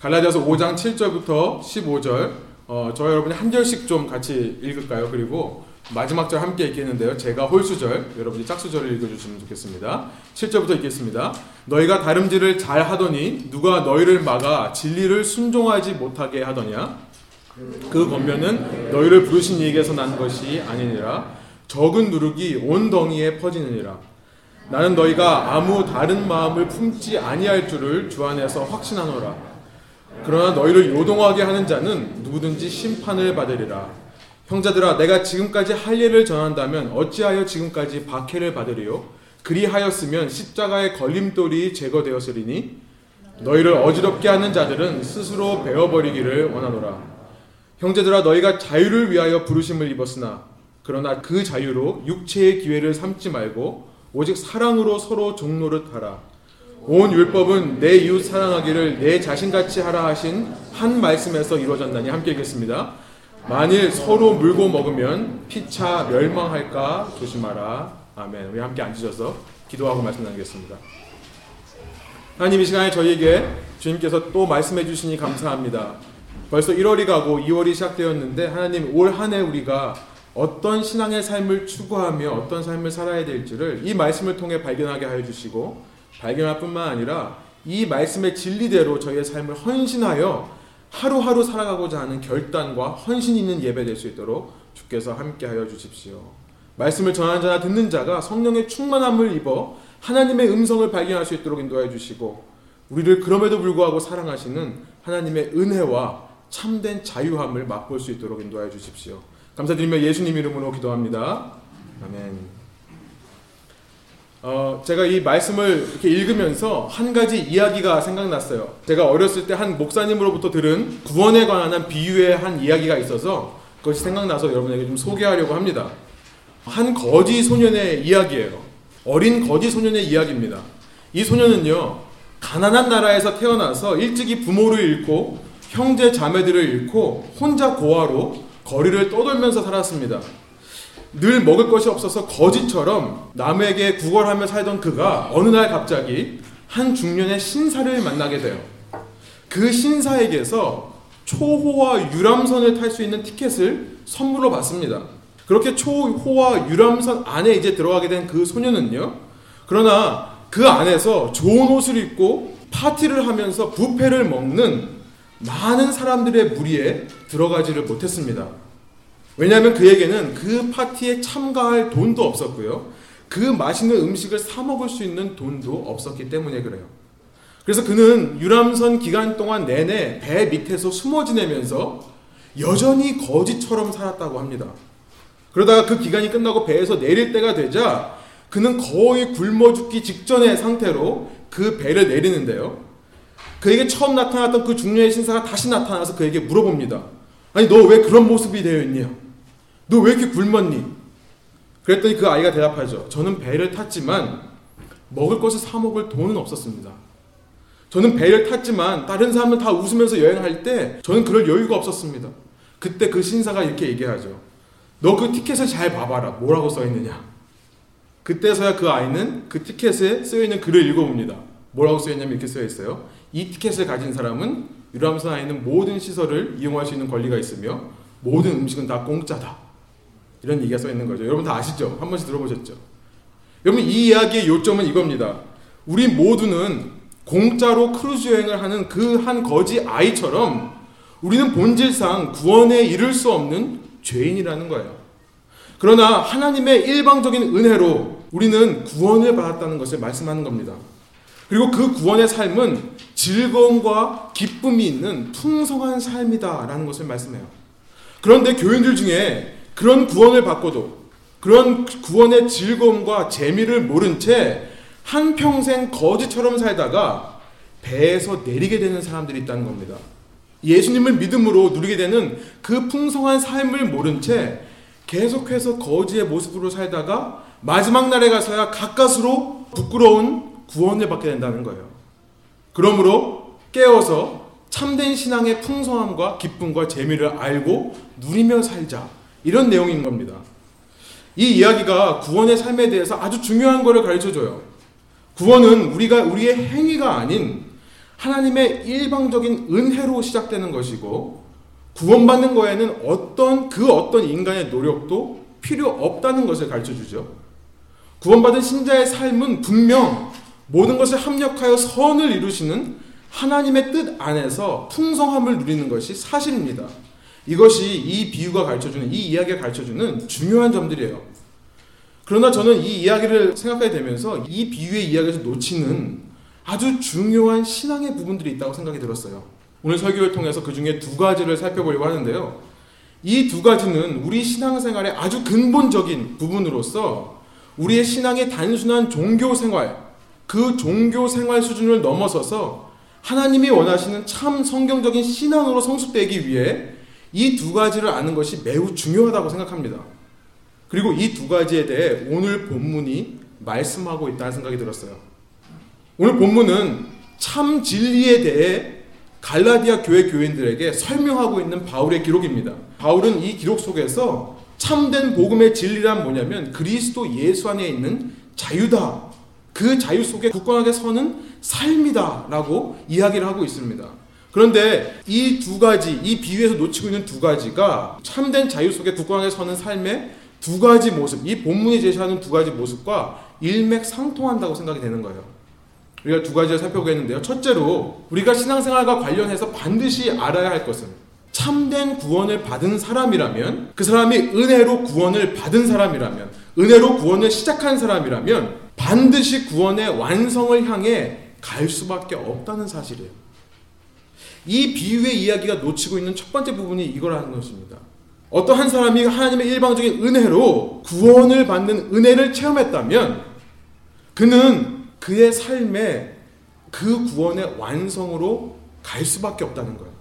갈라디아서 5장 7절부터 15절 어, 저 여러분이 한 절씩 좀 같이 읽을까요? 그리고 마지막 절 함께 읽겠는데요. 제가 홀수절, 여러분이 짝수절을 읽어주시면 좋겠습니다. 7절부터 읽겠습니다. 너희가 다름질을 잘 하더니 누가 너희를 막아 진리를 순종하지 못하게 하더냐? 그 권면은 너희를 부르신 이에게서 난 것이 아니니라. 적은 누룩이 온 덩이에 퍼지느니라. 나는 너희가 아무 다른 마음을 품지 아니할 줄을 주 안에서 확신하노라. 그러나 너희를 요동하게 하는 자는 누구든지 심판을 받으리라. 형제들아 내가 지금까지 할 일을 전한다면 어찌하여 지금까지 박해를 받으리요? 그리하였으면 십자가의 걸림돌이 제거되었으리니 너희를 어지럽게 하는 자들은 스스로 베어버리기를 원하노라. 형제들아 너희가 자유를 위하여 부르심을 입었으나 그러나 그 자유로 육체의 기회를 삼지 말고 오직 사랑으로 서로 종노릇 하라. 온 율법은 내 이웃 사랑하기를 내 자신같이 하라 하신 한 말씀에서 이루어졌나니 함께 읽겠습니다. 만일 서로 물고 먹으면 피차 멸망할까 조심하라. 아멘. 우리 함께 앉으셔서 기도하고 말씀 나누겠습니다. 하나님 이 시간에 저희에게 주님께서 또 말씀해 주시니 감사합니다. 벌써 1월이 가고 2월이 시작되었는데 하나님 올 한 해 우리가 어떤 신앙의 삶을 추구하며 어떤 삶을 살아야 될지를 이 말씀을 통해 발견하게 하여 주시고 발견할 뿐만 아니라 이 말씀의 진리대로 저희의 삶을 헌신하여 하루하루 살아가고자 하는 결단과 헌신 있는 예배 될 수 있도록 주께서 함께하여 주십시오. 말씀을 전하는 자나 듣는 자가 성령의 충만함을 입어 하나님의 음성을 발견할 수 있도록 인도하여 주시고 우리를 그럼에도 불구하고 사랑하시는 하나님의 은혜와 참된 자유함을 맛볼 수 있도록 인도하여 주십시오. 감사드리며 예수님 이름으로 기도합니다. 아멘. 어, 제가 이 말씀을 이렇게 읽으면서 한 가지 이야기가 생각났어요. 제가 어렸을 때 한 목사님으로부터 들은 구원에 관한 비유의 한 이야기가 있어서 그것이 생각나서 여러분에게 좀 소개하려고 합니다. 한 거지 소년의 이야기예요. 어린 거지 소년의 이야기입니다. 이 소년은요, 가난한 나라에서 태어나서 일찍이 부모를 잃고 형제 자매들을 잃고 혼자 고아로 거리를 떠돌면서 살았습니다. 늘 먹을 것이 없어서 거지처럼 남에게 구걸하며 살던 그가 어느 날 갑자기 한 중년의 신사를 만나게 돼요. 그 신사에게서 초호와 유람선을 탈 수 있는 티켓을 선물로 받습니다. 그렇게 초호와 유람선 안에 이제 들어가게 된 그 소녀는요. 그러나 그 안에서 좋은 옷을 입고 파티를 하면서 부페를 먹는 많은 사람들의 무리에 들어가지를 못했습니다. 왜냐하면 그에게는 그 파티에 참가할 돈도 없었고요. 그 맛있는 음식을 사 먹을 수 있는 돈도 없었기 때문에 그래요. 그래서 그는 유람선 기간 동안 내내 배 밑에서 숨어 지내면서 여전히 거지처럼 살았다고 합니다. 그러다가 그 기간이 끝나고 배에서 내릴 때가 되자 그는 거의 굶어 죽기 직전의 상태로 그 배를 내리는데요. 그에게 처음 나타났던 그 중년의 신사가 다시 나타나서 그에게 물어봅니다. 아니 너 왜 그런 모습이 되어 있냐? 너 왜 이렇게 굶었니? 그랬더니 그 아이가 대답하죠. 저는 배를 탔지만 먹을 것을 사 먹을 돈은 없었습니다. 저는 배를 탔지만 다른 사람은 다 웃으면서 여행할 때 저는 그럴 여유가 없었습니다. 그때 그 신사가 이렇게 얘기하죠. 너 그 티켓을 잘 봐봐라. 뭐라고 써 있느냐? 그때서야 그 아이는 그 티켓에 쓰여 있는 글을 읽어봅니다. 뭐라고 써 있냐면 이렇게 써 있어요. 이 티켓을 가진 사람은 유람선 안에 있는 모든 시설을 이용할 수 있는 권리가 있으며 모든 음식은 다 공짜다. 이런 얘기가 써 있는 거죠. 여러분 다 아시죠? 한 번씩 들어보셨죠? 여러분 이 이야기의 요점은 이겁니다. 우리 모두는 공짜로 크루즈 여행을 하는 그 한 거지 아이처럼 우리는 본질상 구원에 이를 수 없는 죄인이라는 거예요. 그러나 하나님의 일방적인 은혜로 우리는 구원을 받았다는 것을 말씀하는 겁니다. 그리고 그 구원의 삶은 즐거움과 기쁨이 있는 풍성한 삶이다라는 것을 말씀해요. 그런데 교인들 중에 그런 구원을 받고도 그런 구원의 즐거움과 재미를 모른 채 한평생 거지처럼 살다가 배에서 내리게 되는 사람들이 있다는 겁니다. 예수님을 믿음으로 누리게 되는 그 풍성한 삶을 모른 채 계속해서 거지의 모습으로 살다가 마지막 날에 가서야 가까스로 부끄러운 구원을 받게 된다는 거예요. 그러므로 깨어서 참된 신앙의 풍성함과 기쁨과 재미를 알고 누리며 살자. 이런 내용인 겁니다. 이 이야기가 구원의 삶에 대해서 아주 중요한 것을 가르쳐 줘요. 구원은 우리가 우리의 행위가 아닌 하나님의 일방적인 은혜로 시작되는 것이고 구원받는 거에는 어떤 그 어떤 인간의 노력도 필요 없다는 것을 가르쳐 주죠. 구원받은 신자의 삶은 분명 모든 것을 합력하여 선을 이루시는 하나님의 뜻 안에서 풍성함을 누리는 것이 사실입니다. 이것이 이 비유가 가르쳐주는 이 이야기가 가르쳐주는 중요한 점들이에요. 그러나 저는 이 이야기를 생각하게 되면서 이 비유의 이야기에서 놓치는 아주 중요한 신앙의 부분들이 있다고 생각이 들었어요. 오늘 설교를 통해서 그 중에 두 가지를 살펴보려고 하는데요. 이 두 가지는 우리 신앙생활의 아주 근본적인 부분으로서 우리의 신앙의 단순한 종교 생활, 그 종교 생활 수준을 넘어서서 하나님이 원하시는 참 성경적인 신앙으로 성숙되기 위해 이 두 가지를 아는 것이 매우 중요하다고 생각합니다. 그리고 이 두 가지에 대해 오늘 본문이 말씀하고 있다는 생각이 들었어요. 오늘 본문은 참 진리에 대해 갈라디아 교회 교인들에게 설명하고 있는 바울의 기록입니다. 바울은 이 기록 속에서 참된 복음의 진리란 뭐냐면 그리스도 예수 안에 있는 자유다. 그 자유 속에 굳건하게 서는 삶이다 라고 이야기를 하고 있습니다. 그런데 이 두 가지, 이 비유에서 놓치고 있는 두 가지가 참된 자유 속에 굳건하게 서는 삶의 두 가지 모습, 이 본문이 제시하는 두 가지 모습과 일맥상통한다고 생각이 되는 거예요. 우리가 두 가지를 살펴보겠는데요. 첫째로 우리가 신앙생활과 관련해서 반드시 알아야 할 것은 참된 구원을 받은 사람이라면 그 사람이 은혜로 구원을 받은 사람이라면 은혜로 구원을 시작한 사람이라면 반드시 구원의 완성을 향해 갈 수밖에 없다는 사실이에요. 이 비유의 이야기가 놓치고 있는 첫 번째 부분이 이거라는 것입니다. 어떤 한 사람이 하나님의 일방적인 은혜로 구원을 받는 은혜를 체험했다면 그는 그의 삶에 그 구원의 완성으로 갈 수밖에 없다는 거예요.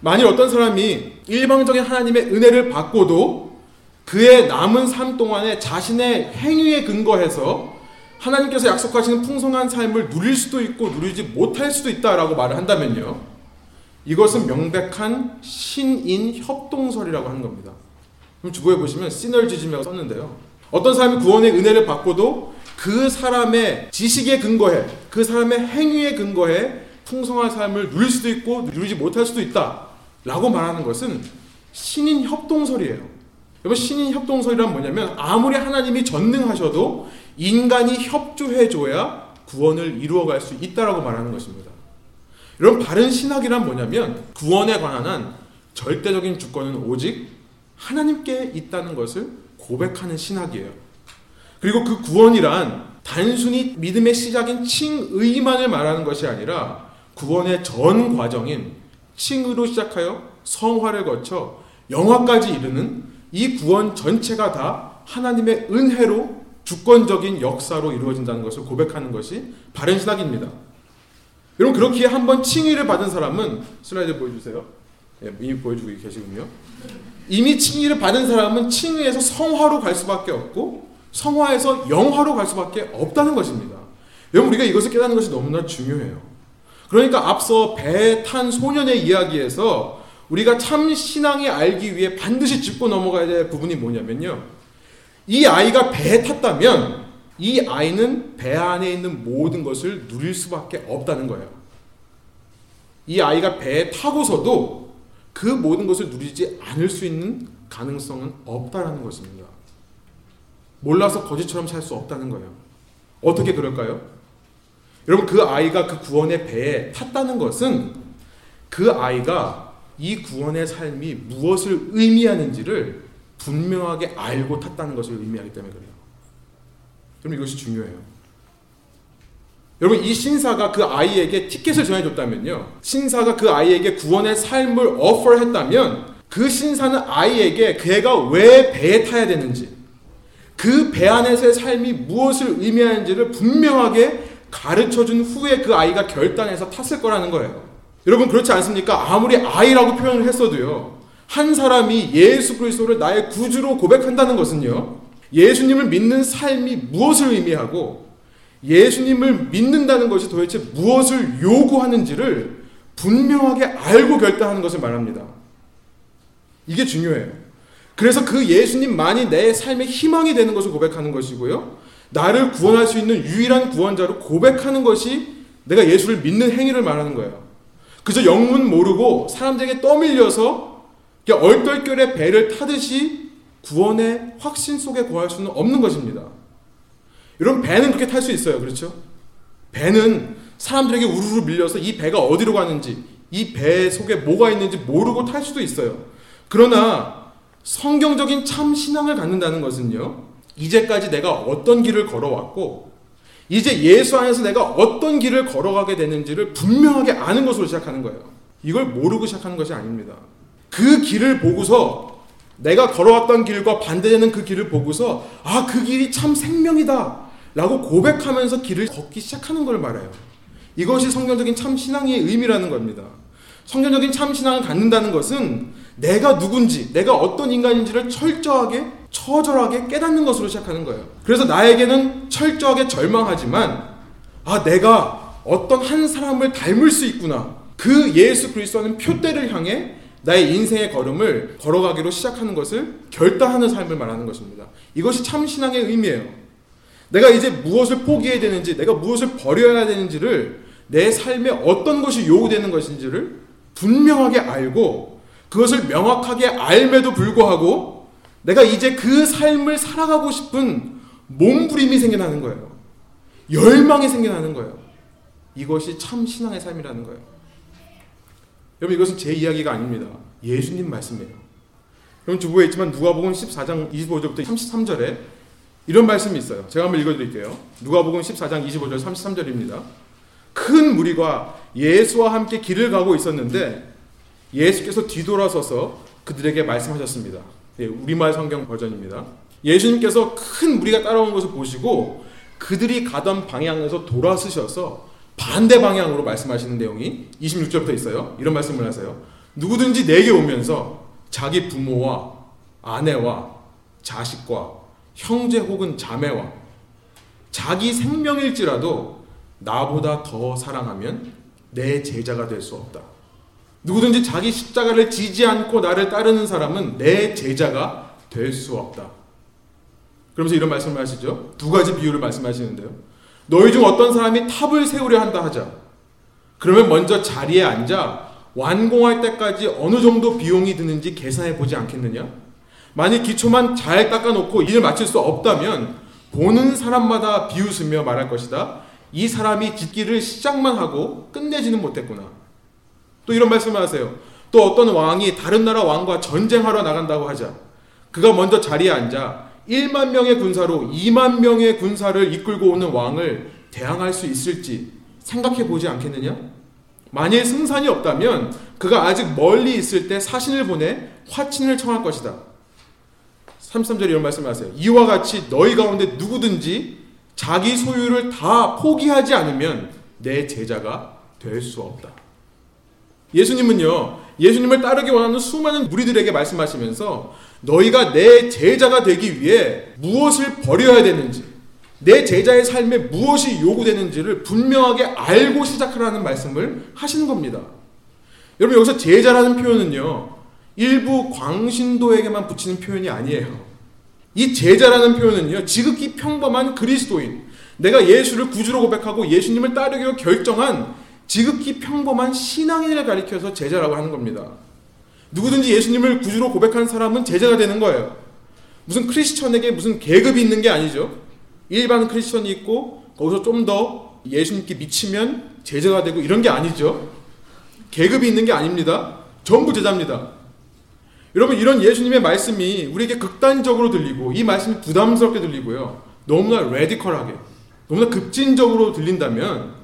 만일 어떤 사람이 일방적인 하나님의 은혜를 받고도 그의 남은 삶 동안에 자신의 행위에 근거해서 하나님께서 약속하시는 풍성한 삶을 누릴 수도 있고 누리지 못할 수도 있다라고 말을 한다면요. 이것은 명백한 신인 협동설이라고 하는 겁니다. 그럼 주보에 보시면 시널지즘이라고 썼는데요. 어떤 사람이 구원의 은혜를 받고도 그 사람의 지식에 근거해, 그 사람의 행위에 근거해 풍성한 삶을 누릴 수도 있고 누리지 못할 수도 있다. 라고 말하는 것은 신인 협동설이에요. 여러분, 신인 협동설이란 뭐냐면 아무리 하나님이 전능하셔도 인간이 협조해줘야 구원을 이루어갈 수 있다라고 말하는 것입니다. 여러분, 바른 신학이란 뭐냐면 구원에 관한 한 절대적인 주권은 오직 하나님께 있다는 것을 고백하는 신학이에요. 그리고 그 구원이란 단순히 믿음의 시작인 칭의만을 말하는 것이 아니라 구원의 전 과정인 칭의로 시작하여 성화를 거쳐 영화까지 이르는 이 구원 전체가 다 하나님의 은혜로 주권적인 역사로 이루어진다는 것을 고백하는 것이 바른 신학입니다. 여러분 그렇기에 한번 칭의를 받은 사람은 슬라이드 보여주세요. 예, 이미 보여주고 계시군요. 이미 칭의를 받은 사람은 칭의에서 성화로 갈 수밖에 없고 성화에서 영화로 갈 수밖에 없다는 것입니다. 여러분 우리가 이것을 깨닫는 것이 너무나 중요해요. 그러니까 앞서 배 탄 소년의 이야기에서 우리가 참 신앙이 알기 위해 반드시 짚고 넘어가야 될 부분이 뭐냐면요. 이 아이가 배에 탔다면 이 아이는 배 안에 있는 모든 것을 누릴 수밖에 없다는 거예요. 이 아이가 배에 타고서도 그 모든 것을 누리지 않을 수 있는 가능성은 없다라는 것입니다. 몰라서 거지처럼 살 수 없다는 거예요. 어떻게 그럴까요? 여러분 그 아이가 그 구원의 배에 탔다는 것은 그 아이가 이 구원의 삶이 무엇을 의미하는지를 분명하게 알고 탔다는 것을 의미하기 때문에 그래요. 여러분 이것이 중요해요. 여러분 이 신사가 그 아이에게 티켓을 전해줬다면요. 신사가 그 아이에게 구원의 삶을 어퍼했다면 그 신사는 아이에게 걔가 왜 배에 타야 되는지 그 배 안에서의 삶이 무엇을 의미하는지를 분명하게 가르쳐준 후에 그 아이가 결단해서 탔을 거라는 거예요. 여러분 그렇지 않습니까? 아무리 아이라고 표현을 했어도요. 한 사람이 예수 그리스도를 나의 구주로 고백한다는 것은요. 예수님을 믿는 삶이 무엇을 의미하고 예수님을 믿는다는 것이 도대체 무엇을 요구하는지를 분명하게 알고 결단하는 것을 말합니다. 이게 중요해요. 그래서 그 예수님만이 내 삶의 희망이 되는 것을 고백하는 것이고요. 나를 구원할 수 있는 유일한 구원자로 고백하는 것이 내가 예수를 믿는 행위를 말하는 거예요. 그저 영문 모르고 사람들에게 떠밀려서 얼떨결에 배를 타듯이 구원의 확신 속에 거할 수는 없는 것입니다. 여러분 배는 그렇게 탈 수 있어요. 그렇죠? 배는 사람들에게 우르르 밀려서 이 배가 어디로 가는지 이 배 속에 뭐가 있는지 모르고 탈 수도 있어요. 그러나 성경적인 참 신앙을 갖는다는 것은요. 이제까지 내가 어떤 길을 걸어왔고 이제 예수 안에서 내가 어떤 길을 걸어가게 되는지를 분명하게 아는 것으로 시작하는 거예요. 이걸 모르고 시작하는 것이 아닙니다. 그 길을 보고서 내가 걸어왔던 길과 반대되는 그 길을 보고서 아, 그 길이 참 생명이다. 라고 고백하면서 길을 걷기 시작하는 걸 말해요. 이것이 성경적인 참 신앙의 의미라는 겁니다. 성경적인 참 신앙을 갖는다는 것은 내가 누군지, 내가 어떤 인간인지를 철저하게, 처절하게 깨닫는 것으로 시작하는 거예요. 그래서 나에게는 철저하게 절망하지만, 아, 내가 어떤 한 사람을 닮을 수 있구나. 그 예수 그리스도는 표대를 향해 나의 인생의 걸음을 걸어가기로 시작하는 것을 결단하는 삶을 말하는 것입니다. 이것이 참 신앙의 의미예요. 내가 이제 무엇을 포기해야 되는지, 내가 무엇을 버려야 되는지를 내 삶에 어떤 것이 요구되는 것인지를 분명하게 알고 그것을 명확하게 알매도 불구하고 내가 이제 그 삶을 살아가고 싶은 몸부림이 생겨나는 거예요. 열망이 생겨나는 거예요. 이것이 참 신앙의 삶이라는 거예요. 여러분 이것은 제 이야기가 아닙니다. 예수님 말씀이에요. 여러분 주부에 있지만 누가복음 14장 25절부터 33절에 이런 말씀이 있어요. 제가 한번 읽어드릴게요. 누가복음 14장 25절 33절입니다. 큰 무리가 예수와 함께 길을 가고 있었는데 예수께서 뒤돌아서서 그들에게 말씀하셨습니다. 예, 우리말 성경 버전입니다. 예수님께서 큰 무리가 따라온 것을 보시고 그들이 가던 방향에서 돌아서셔서 반대 방향으로 말씀하시는 내용이 26절부터 있어요. 이런 말씀을 하세요. 누구든지 내게 오면서 자기 부모와 아내와 자식과 형제 혹은 자매와 자기 생명일지라도 나보다 더 사랑하면 내 제자가 될 수 없다. 누구든지 자기 십자가를 지지 않고 나를 따르는 사람은 내 제자가 될 수 없다. 그러면서 이런 말씀을 하시죠. 두 가지 비유를 말씀하시는데요. 너희 중 어떤 사람이 탑을 세우려 한다 하자. 그러면 먼저 자리에 앉아 완공할 때까지 어느 정도 비용이 드는지 계산해 보지 않겠느냐? 만일 기초만 잘 닦아놓고 일을 마칠 수 없다면 보는 사람마다 비웃으며 말할 것이다. 이 사람이 짓기를 시작만 하고 끝내지는 못했구나. 또 이런 말씀을 하세요. 또 어떤 왕이 다른 나라 왕과 전쟁하러 나간다고 하자. 그가 먼저 자리에 앉아 1만 명의 군사로 2만 명의 군사를 이끌고 오는 왕을 대항할 수 있을지 생각해 보지 않겠느냐? 만일 승산이 없다면 그가 아직 멀리 있을 때 사신을 보내 화친을 청할 것이다. 33절에 이런 말씀을 하세요. 이와 같이 너희 가운데 누구든지 자기 소유를 다 포기하지 않으면 내 제자가 될 수 없다. 예수님은요, 예수님을 따르기 원하는 수많은 무리들에게 말씀하시면서 너희가 내 제자가 되기 위해 무엇을 버려야 되는지, 내 제자의 삶에 무엇이 요구되는지를 분명하게 알고 시작하라는 말씀을 하시는 겁니다. 여러분, 여기서 제자라는 표현은요, 일부 광신도에게만 붙이는 표현이 아니에요. 이 제자라는 표현은요, 지극히 평범한 그리스도인, 내가 예수를 구주로 고백하고 예수님을 따르기로 결정한 지극히 평범한 신앙인을 가리켜서 제자라고 하는 겁니다. 누구든지 예수님을 구주로 고백하는 사람은 제자가 되는 거예요. 무슨 크리스천에게 무슨 계급이 있는 게 아니죠. 일반 크리스천이 있고 거기서 좀 더 예수님께 미치면 제자가 되고 이런 게 아니죠. 계급이 있는 게 아닙니다. 전부 제자입니다. 여러분 이런 예수님의 말씀이 우리에게 극단적으로 들리고 이 말씀이 부담스럽게 들리고요. 너무나 레디컬하게 너무나 급진적으로 들린다면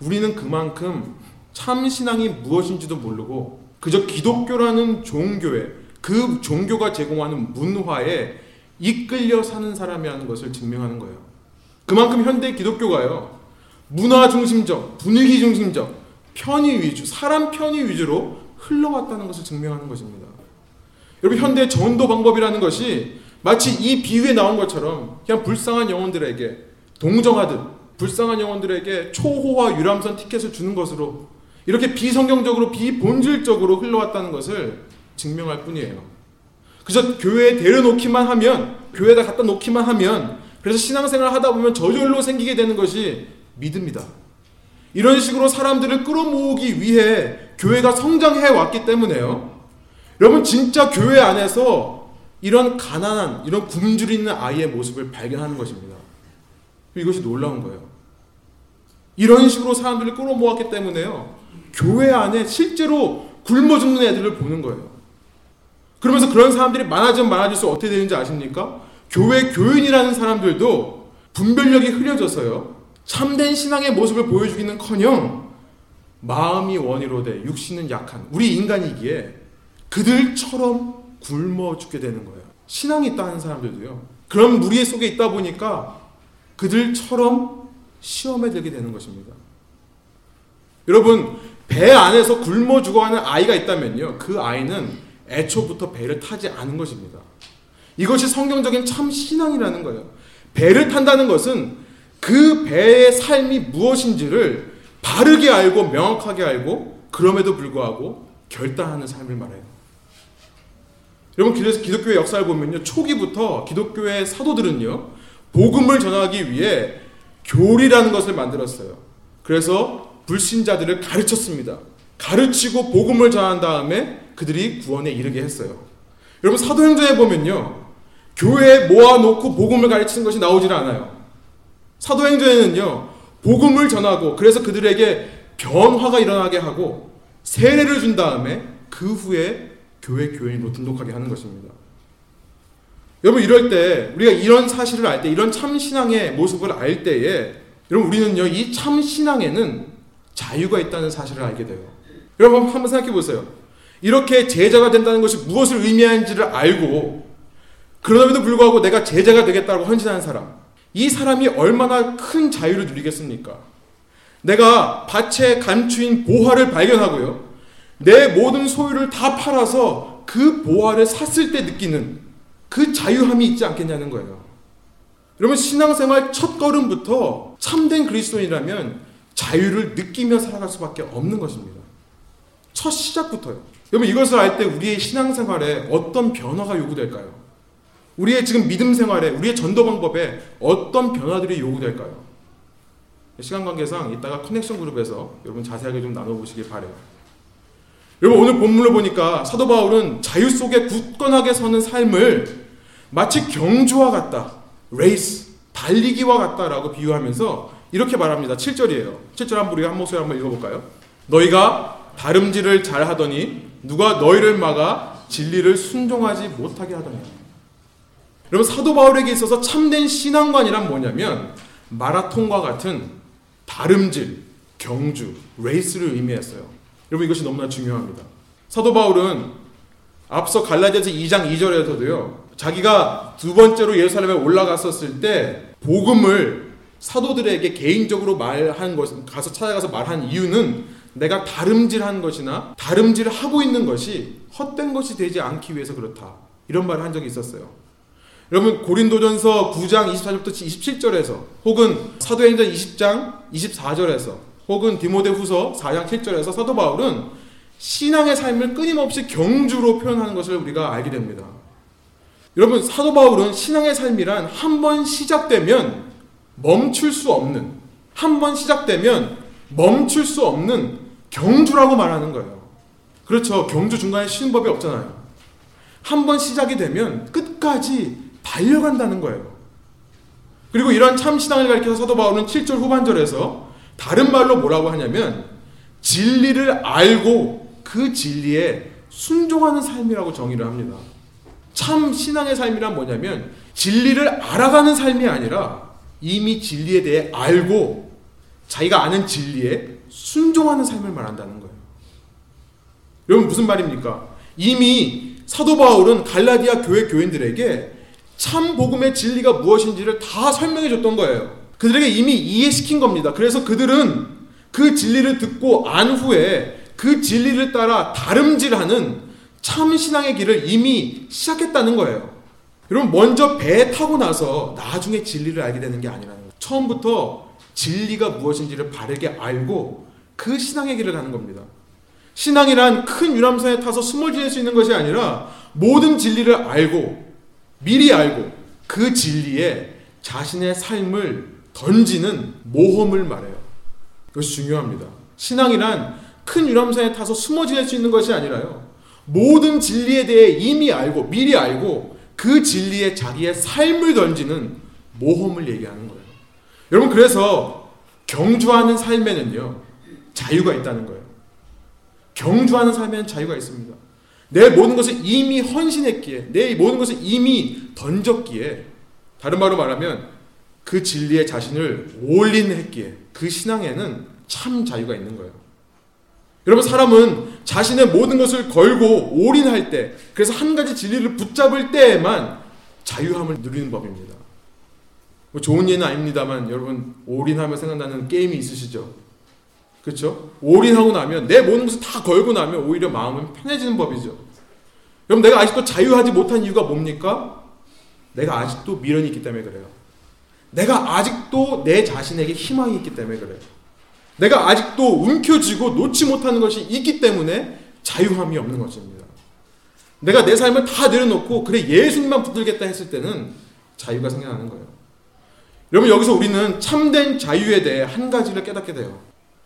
우리는 그만큼 참 신앙이 무엇인지도 모르고 그저 기독교라는 종교에 그 종교가 제공하는 문화에 이끌려 사는 사람이라는 것을 증명하는 거예요. 그만큼 현대 기독교가요. 문화 중심적, 분위기 중심적, 편의 위주, 사람 편의 위주로 흘러왔다는 것을 증명하는 것입니다. 여러분 현대 전도 방법이라는 것이 마치 이 비유에 나온 것처럼 그냥 불쌍한 영혼들에게 동정하듯 불쌍한 영혼들에게 초호화 유람선 티켓을 주는 것으로 이렇게 비성경적으로 비본질적으로 흘러왔다는 것을 증명할 뿐이에요. 그래서 교회에 데려놓기만 하면 교회에다 갖다 놓기만 하면 그래서 신앙생활 하다 보면 저절로 생기게 되는 것이 믿음이다. 이런 식으로 사람들을 끌어모으기 위해 교회가 성장해 왔기 때문에요. 여러분 진짜 교회 안에서 이런 가난한 이런 굶주리 있는 아이의 모습을 발견하는 것입니다. 이것이 놀라운 거예요. 이런 식으로 사람들을 끌어모았기 때문에요. 교회 안에 실제로 굶어 죽는 애들을 보는 거예요. 그러면서 그런 사람들이 많아지면 많아질수록 어떻게 되는지 아십니까? 교회 교인이라는 사람들도 분별력이 흐려져서요. 참된 신앙의 모습을 보여주기는 커녕 마음이 원이로 돼 육신은 약한 우리 인간이기에 그들처럼 굶어 죽게 되는 거예요. 신앙이 있다 하는 사람들도요. 그런 무리 속에 있다 보니까 그들처럼 시험에 들게 되는 것입니다. 여러분, 배 안에서 굶어 죽어가는 아이가 있다면요. 그 아이는 애초부터 배를 타지 않은 것입니다. 이것이 성경적인 참 신앙이라는 거예요. 배를 탄다는 것은 그 배의 삶이 무엇인지를 바르게 알고 명확하게 알고 그럼에도 불구하고 결단하는 삶을 말해요. 여러분 기독교의 역사를 보면요 초기부터 기독교의 사도들은요 복음을 전하기 위해 교리라는 것을 만들었어요. 그래서 불신자들을 가르쳤습니다. 가르치고 복음을 전한 다음에 그들이 구원에 이르게 했어요. 여러분 사도행전에 보면요 교회에 모아놓고 복음을 가르치는 것이 나오질 않아요. 사도행전에는요 복음을 전하고 그래서 그들에게 변화가 일어나게 하고 세례를 준 다음에 그 후에 교회 교인으로 등록하게 하는 것입니다. 여러분 이럴 때 우리가 이런 사실을 알 때 이런 참 신앙의 모습을 알 때에 여러분 우리는요 이 참 신앙에는 자유가 있다는 사실을 알게 돼요. 여러분 한번 생각해 보세요. 이렇게 제자가 된다는 것이 무엇을 의미하는지를 알고 그럼에도 불구하고 내가 제자가 되겠다고 헌신하는 사람 이 사람이 얼마나 큰 자유를 누리겠습니까? 내가 밭에 감추인 보화를 발견하고요. 내 모든 소유를 다 팔아서 그 보화를 샀을 때 느끼는 그 자유함이 있지 않겠냐는 거예요. 여러분 신앙생활 첫 걸음부터 참된 그리스도인이라면 자유를 느끼며 살아갈 수밖에 없는 것입니다. 첫 시작부터요. 여러분 이것을 알 때 우리의 신앙생활에 어떤 변화가 요구될까요? 우리의 지금 믿음 생활에 우리의 전도 방법에 어떤 변화들이 요구될까요? 시간 관계상 이따가 커넥션 그룹에서 여러분 자세하게 좀 나눠보시길 바래요. 여러분 오늘 본문을 보니까 사도 바울은 자유 속에 굳건하게 서는 삶을 마치 경주와 같다. 레이스, 달리기와 같다라고 비유하면서 이렇게 말합니다. 7절이에요. 7절 한번 우리 한 목소리 한번 읽어볼까요? 너희가 다름질을 잘 하더니 누가 너희를 막아 진리를 순종하지 못하게 하더냐. 여러분 사도 바울에게 있어서 참된 신앙관이란 뭐냐면 마라톤과 같은 다름질, 경주, 레이스를 의미했어요. 여러분 이것이 너무나 중요합니다. 사도 바울은 앞서 갈라디아서 2장 2절에서도요. 자기가 두 번째로 예루살렘에 올라갔었을 때 복음을 사도들에게 개인적으로 말한 것 가서 찾아가서 말한 이유는 내가 다름질한 것이나 다름질을 하고 있는 것이 헛된 것이 되지 않기 위해서 그렇다. 이런 말을 한 적이 있었어요. 여러분 고린도전서 9장 24절부터 27절에서 혹은 사도행전 20장 24절에서 혹은 디모데후서 4장 7절에서 사도 바울은 신앙의 삶을 끊임없이 경주로 표현하는 것을 우리가 알게 됩니다. 여러분 사도 바울은 신앙의 삶이란 한 번 시작되면 멈출 수 없는 한 번 시작되면 멈출 수 없는 경주라고 말하는 거예요. 그렇죠. 경주 중간에 쉬는 법이 없잖아요. 한 번 시작이 되면 끝까지 달려간다는 거예요. 그리고 이런 참 신앙을 가리켜서 사도 바울은 7절 후반절에서 다른 말로 뭐라고 하냐면 진리를 알고 그 진리에 순종하는 삶이라고 정의를 합니다. 참 신앙의 삶이란 뭐냐면 진리를 알아가는 삶이 아니라 이미 진리에 대해 알고 자기가 아는 진리에 순종하는 삶을 말한다는 거예요. 여러분 무슨 말입니까? 이미 사도 바울은 갈라디아 교회 교인들에게 참 복음의 진리가 무엇인지를 다 설명해 줬던 거예요. 그들에게 이미 이해시킨 겁니다. 그래서 그들은 그 진리를 듣고 안 후에 그 진리를 따라 다름질하는 참 신앙의 길을 이미 시작했다는 거예요. 여러분 먼저 배에 타고 나서 나중에 진리를 알게 되는 게 아니라는 거예요. 처음부터 진리가 무엇인지를 바르게 알고 그 신앙의 길을 가는 겁니다. 신앙이란 큰 유람선에 타서 숨을 지낼 수 있는 것이 아니라 모든 진리를 알고 미리 알고 그 진리에 자신의 삶을 던지는 모험을 말해요. 그것이 중요합니다. 신앙이란 큰 유람선에 타서 숨어 지낼 수 있는 것이 아니라요. 모든 진리에 대해 이미 알고 미리 알고 그 진리에 자기의 삶을 던지는 모험을 얘기하는 거예요. 여러분 그래서 경주하는 삶에는요 자유가 있다는 거예요. 경주하는 삶에는 자유가 있습니다. 내 모든 것을 이미 헌신했기에 내 모든 것을 이미 던졌기에 다른 말로 말하면 그 진리에 자신을 올인했기에 그 신앙에는 참 자유가 있는 거예요. 여러분 사람은 자신의 모든 것을 걸고 올인할 때 그래서 한 가지 진리를 붙잡을 때에만 자유함을 누리는 법입니다. 뭐 좋은 예는 아닙니다만 여러분 올인하면 생각나는 게임이 있으시죠? 그렇죠? 올인하고 나면 내 모든 것을 다 걸고 나면 오히려 마음은 편해지는 법이죠. 여러분 내가 아직도 자유하지 못한 이유가 뭡니까? 내가 아직도 미련이 있기 때문에 그래요. 내가 아직도 내 자신에게 희망이 있기 때문에 그래요. 내가 아직도 움켜쥐고 놓지 못하는 것이 있기 때문에 자유함이 없는 것입니다. 내가 내 삶을 다 내려놓고 그래 예수님만 붙들겠다 했을 때는 자유가 생겨나는 거예요. 여러분 여기서 우리는 참된 자유에 대해 한 가지를 깨닫게 돼요.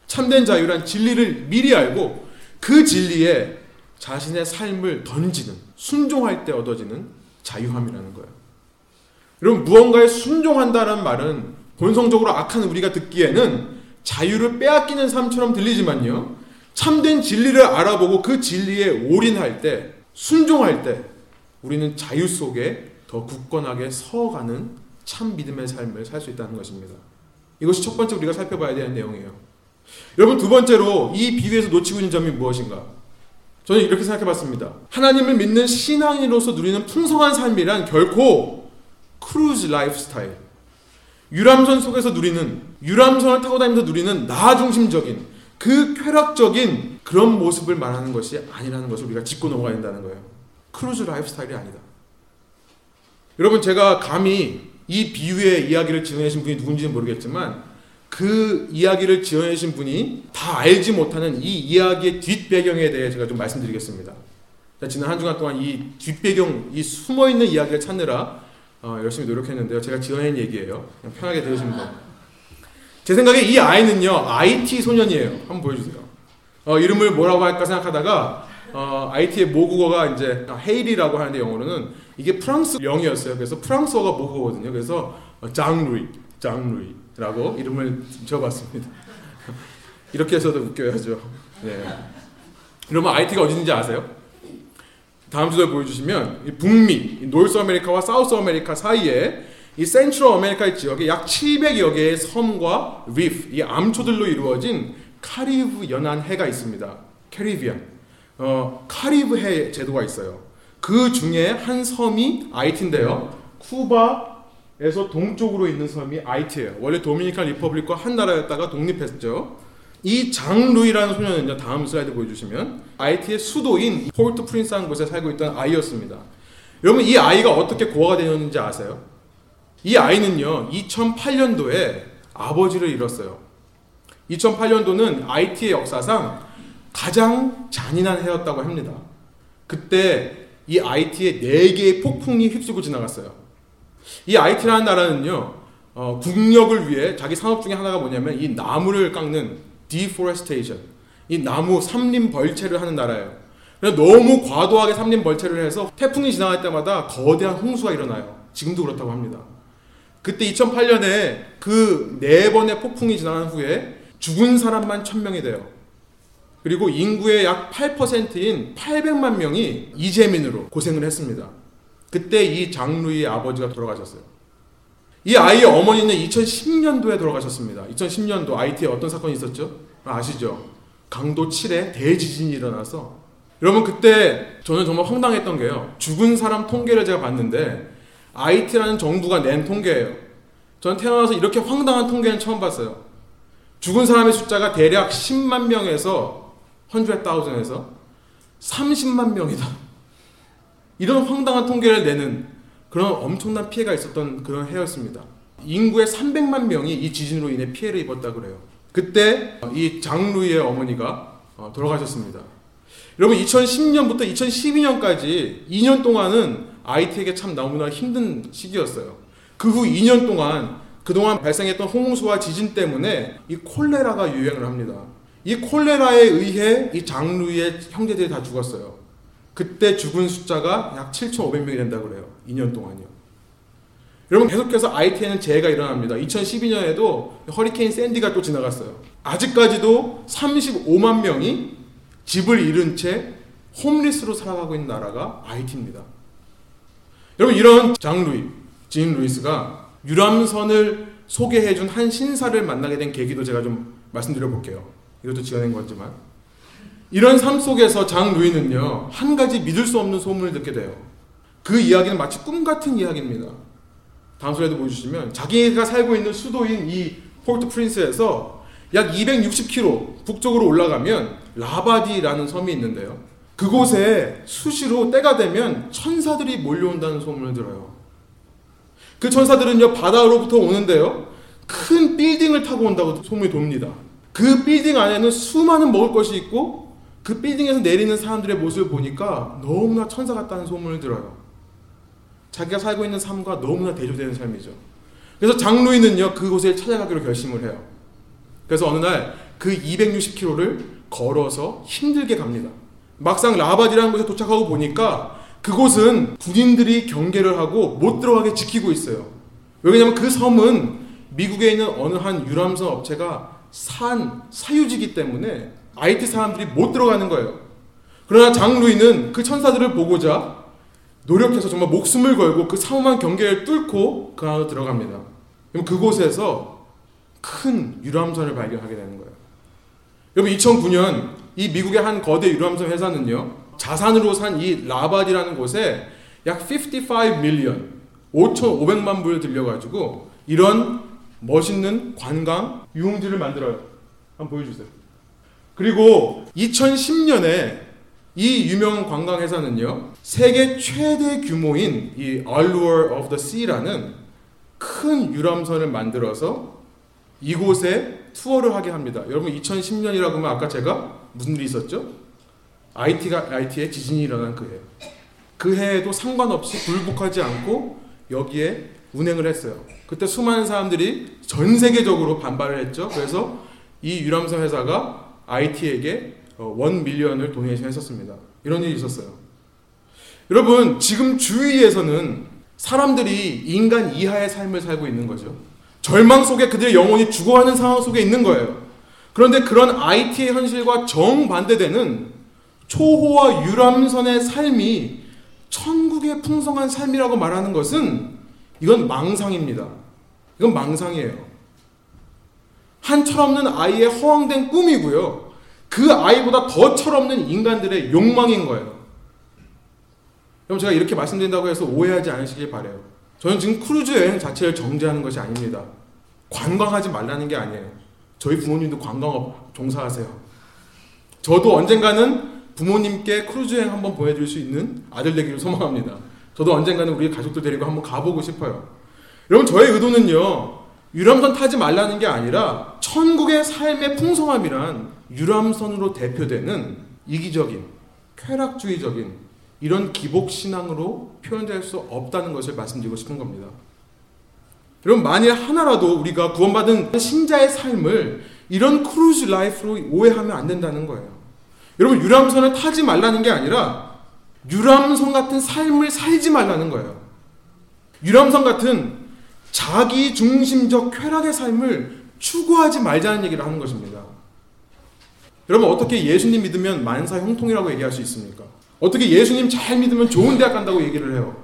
참된 자유란 진리를 미리 알고 그 진리에 자신의 삶을 던지는 순종할 때 얻어지는 자유함이라는 거예요. 여러분 무언가에 순종한다는 말은 본성적으로 악한 우리가 듣기에는 자유를 빼앗기는 삶처럼 들리지만요. 참된 진리를 알아보고 그 진리에 올인할 때 순종할 때 우리는 자유 속에 더 굳건하게 서가는 참 믿음의 삶을 살 수 있다는 것입니다. 이것이 첫 번째 우리가 살펴봐야 되는 내용이에요. 여러분 두 번째로 이 비유에서 놓치고 있는 점이 무엇인가? 저는 이렇게 생각해 봤습니다. 하나님을 믿는 신앙인으로서 누리는 풍성한 삶이란 결코 cruise lifestyle, 유람선 속에서 누리는, 유람선을 타고 다니면서 누리는 나 중심적인, 그 쾌락적인 그런 모습을 말하는 것이 아니라는 것을 우리가 짚고 넘어가야 된다는 거예요. cruise lifestyle이 아니다. 여러분, 제가 감히 이 비유의 이야기를 지어내신 분이 누군지는 모르겠지만, 그 이야기를 지어내신 분이 다 알지 못하는 이 이야기의 뒷배경에 대해 제가 좀 말씀드리겠습니다. 지난 한 주간 동안 이 뒷배경, 이 숨어있는 이야기를 찾느라 어, 열심히 노력했는데요. 제가 지어낸 얘기예요. 편하게 들으시면 돼요. 제 생각에 이 아이는요, 아이티 소년이에요. 한번 보여주세요. 어, 이름을 뭐라고 할까 생각하다가, 어, 아이티의 모국어가 이제 Haiti라고 하는데 영어로는 이게 프랑스령이었어요. 그래서 프랑스어가 모국어거든요. 그래서 장루이, 장루이라고 이름을 지어봤습니다. 이렇게 해서도 웃겨야죠. 네. 여러분 아이티가 어디인지 아세요? 다음 주에 보여주시면 북미, North America와 South America 사이에 이 Central America 지역에 약 700여 개의 섬과 reef, 이 암초들로 이루어진 카리브 연안 해가 있습니다. Caribbean. 어, 카리브 해 제도가 있어요. 그 중에 한 섬이 아이티인데요. 쿠바에서 동쪽으로 있는 섬이 아이티예요. 원래 Dominican Republic과 한 나라였다가 독립했죠. 이 장루이라는 소년은요 다음 슬라이드 보여주시면 아이티의 수도인 Port-au-Prince란 곳에 살고 있던 아이였습니다. 여러분 이 아이가 어떻게 고아가 되었는지 아세요? 이 아이는요 2008년도에 아버지를 잃었어요. 2008년도는 IT의 역사상 가장 잔인한 해였다고 합니다. 그때 이 IT에 4개의 폭풍이 휩쓸고 지나갔어요. 이 IT라는 나라는요, 어, 국력을 위해 자기 산업 중에 하나가 뭐냐면 이 나무를 깎는 deforestation. 이 나무 삼림 벌채를 하는 나라예요. 너무 과도하게 삼림 벌채를 해서 태풍이 지나갈 때마다 거대한 홍수가 일어나요. 지금도 그렇다고 합니다. 그때 2008년에 그 네 번의 폭풍이 지난 후에 죽은 사람만 1000명이 돼요. 그리고 인구의 약 8%인 800만 명이 이재민으로 고생을 했습니다. 그때 이 장루이의 아버지가 돌아가셨어요. 이 아이의 어머니는 2010년도에 돌아가셨습니다. 2010년도 IT에 어떤 사건이 있었죠? 아시죠? 강도 7에 대지진이 일어나서 여러분 그때 저는 정말 황당했던 게요. 죽은 사람 통계를 제가 봤는데 IT라는 정부가 낸 통계예요. 저는 태어나서 이렇게 황당한 통계는 처음 봤어요. 죽은 사람의 숫자가 대략 10만 명에서 100,000에서 30만 명이다. 이런 황당한 통계를 내는 그런 엄청난 피해가 있었던 그런 해였습니다. 인구의 300만 명이 이 지진으로 인해 피해를 입었다 그래요. 그때 이 장루이의 어머니가 어, 돌아가셨습니다. 여러분 2010년부터 2012년까지 2년 동안은 IT에게 참 너무나 힘든 시기였어요. 그 후 2년 동안 그동안 발생했던 홍수와 지진 때문에 이 콜레라가 유행을 합니다. 이 콜레라에 의해 이 장루이의 형제들이 다 죽었어요. 그때 죽은 숫자가 약 7,500명이 된다고 그래요. 2년 동안요. 여러분 계속해서 IT에는 재해가 일어납니다. 2012년에도 허리케인 샌디가 또 지나갔어요. 아직까지도 35만 명이 집을 잃은 채 홈리스로 살아가고 있는 나라가 IT입니다. 여러분 이런 장 루이, 진 루이스가 유람선을 소개해준 한 신사를 만나게 된 계기도 제가 좀 말씀드려 볼게요. 이것도 지어낸 거지만 이런 삶 속에서 장 루이는요 한 가지 믿을 수 없는 소문을 듣게 돼요. 그 이야기는 마치 꿈 같은 이야기입니다. 다음 슬라이드 보여주시면 자기가 살고 있는 수도인 이 Port-au-Prince에서 약 260km 북쪽으로 올라가면 라바디라는 섬이 있는데요. 그곳에 수시로 때가 되면 천사들이 몰려온다는 소문을 들어요. 그 천사들은요 바다로부터 오는데요. 큰 빌딩을 타고 온다고 소문이 돕니다. 그 빌딩 안에는 수많은 먹을 것이 있고 그 빌딩에서 내리는 사람들의 모습을 보니까 너무나 천사 같다는 소문을 들어요. 자기가 살고 있는 삶과 너무나 대조되는 삶이죠. 그래서 장루이는요 그곳에 찾아가기로 결심을 해요. 그래서 어느 날 그 260km를 걸어서 힘들게 갑니다. 막상 라바디라는 곳에 도착하고 보니까 그곳은 군인들이 경계를 하고 못 들어가게 지키고 있어요. 왜냐하면 그 섬은 미국에 있는 어느 한 유람선 업체가 산 사유지기 때문에 아이티 사람들이 못 들어가는 거예요. 그러나 장 루이는 그 천사들을 보고자 노력해서 정말 목숨을 걸고 그 삼엄한 경계를 뚫고 그 안으로 들어갑니다. 그럼 그곳에서 큰 유람선을 발견하게 되는 거예요. 여러분 2009년 이 미국의 한 거대 유람선 회사는요 자산으로 산 이 라바디라는 곳에 약 55 million 5,500만 불을 들여가지고 이런 멋있는 관광 유흥지를 만들어요. 한번 보여주세요. 그리고 2010년에 이 유명 관광 회사는요 세계 최대 규모인 이 Allure of the Sea라는 큰 유람선을 만들어서 이곳에 투어를 하게 합니다. 여러분 2010년이라고 하면 아까 제가 무슨 일이 있었죠? IT가 IT에 지진이 일어난 그 해. 그 해에도 상관없이 굴복하지 않고 여기에 운행을 했어요. 그때 수많은 사람들이 전 세계적으로 반발을 했죠. 그래서 이 유람선 회사가 IT에게 어, 원 밀리언을 도네이션 했었습니다. 이런 일이 있었어요. 여러분, 지금 주위에서는 사람들이 인간 이하의 삶을 살고 있는 거죠. 절망 속에 그들의 영혼이 죽어가는 상황 속에 있는 거예요. 그런데 그런 IT의 현실과 정반대되는 초호화 유람선의 삶이 천국의 풍성한 삶이라고 말하는 것은 이건 망상입니다. 이건 망상이에요. 한 철없는 아이의 허황된 꿈이고요. 그 아이보다 더 철없는 인간들의 욕망인 거예요. 그럼 제가 이렇게 말씀드린다고 해서 오해하지 않으시길 바래요. 저는 지금 크루즈 여행 자체를 정죄하는 것이 아닙니다. 관광하지 말라는 게 아니에요. 저희 부모님도 관광업 종사하세요. 저도 언젠가는 부모님께 크루즈 여행 한번 보내줄 수 있는 아들 되기를 소망합니다. 저도 언젠가는 우리 가족들 데리고 한번 가보고 싶어요. 여러분 저의 의도는요. 유람선 타지 말라는 게 아니라 천국의 삶의 풍성함이란 유람선으로 대표되는 이기적인 쾌락주의적인 이런 기복 신앙으로 표현될 수 없다는 것을 말씀드리고 싶은 겁니다. 여러분 만에 하나라도 우리가 구원받은 신자의 삶을 이런 cruise life로 오해하면 안 된다는 거예요. 여러분 유람선을 타지 말라는 게 아니라 유람선 같은 삶을 살지 말라는 거예요. 유람선 같은 자기 중심적 쾌락의 삶을 추구하지 말자는 얘기를 하는 것입니다. 여러분 어떻게 예수님 믿으면 만사 형통이라고 얘기할 수 있습니까? 어떻게 예수님 잘 믿으면 좋은 대학 간다고 얘기를 해요?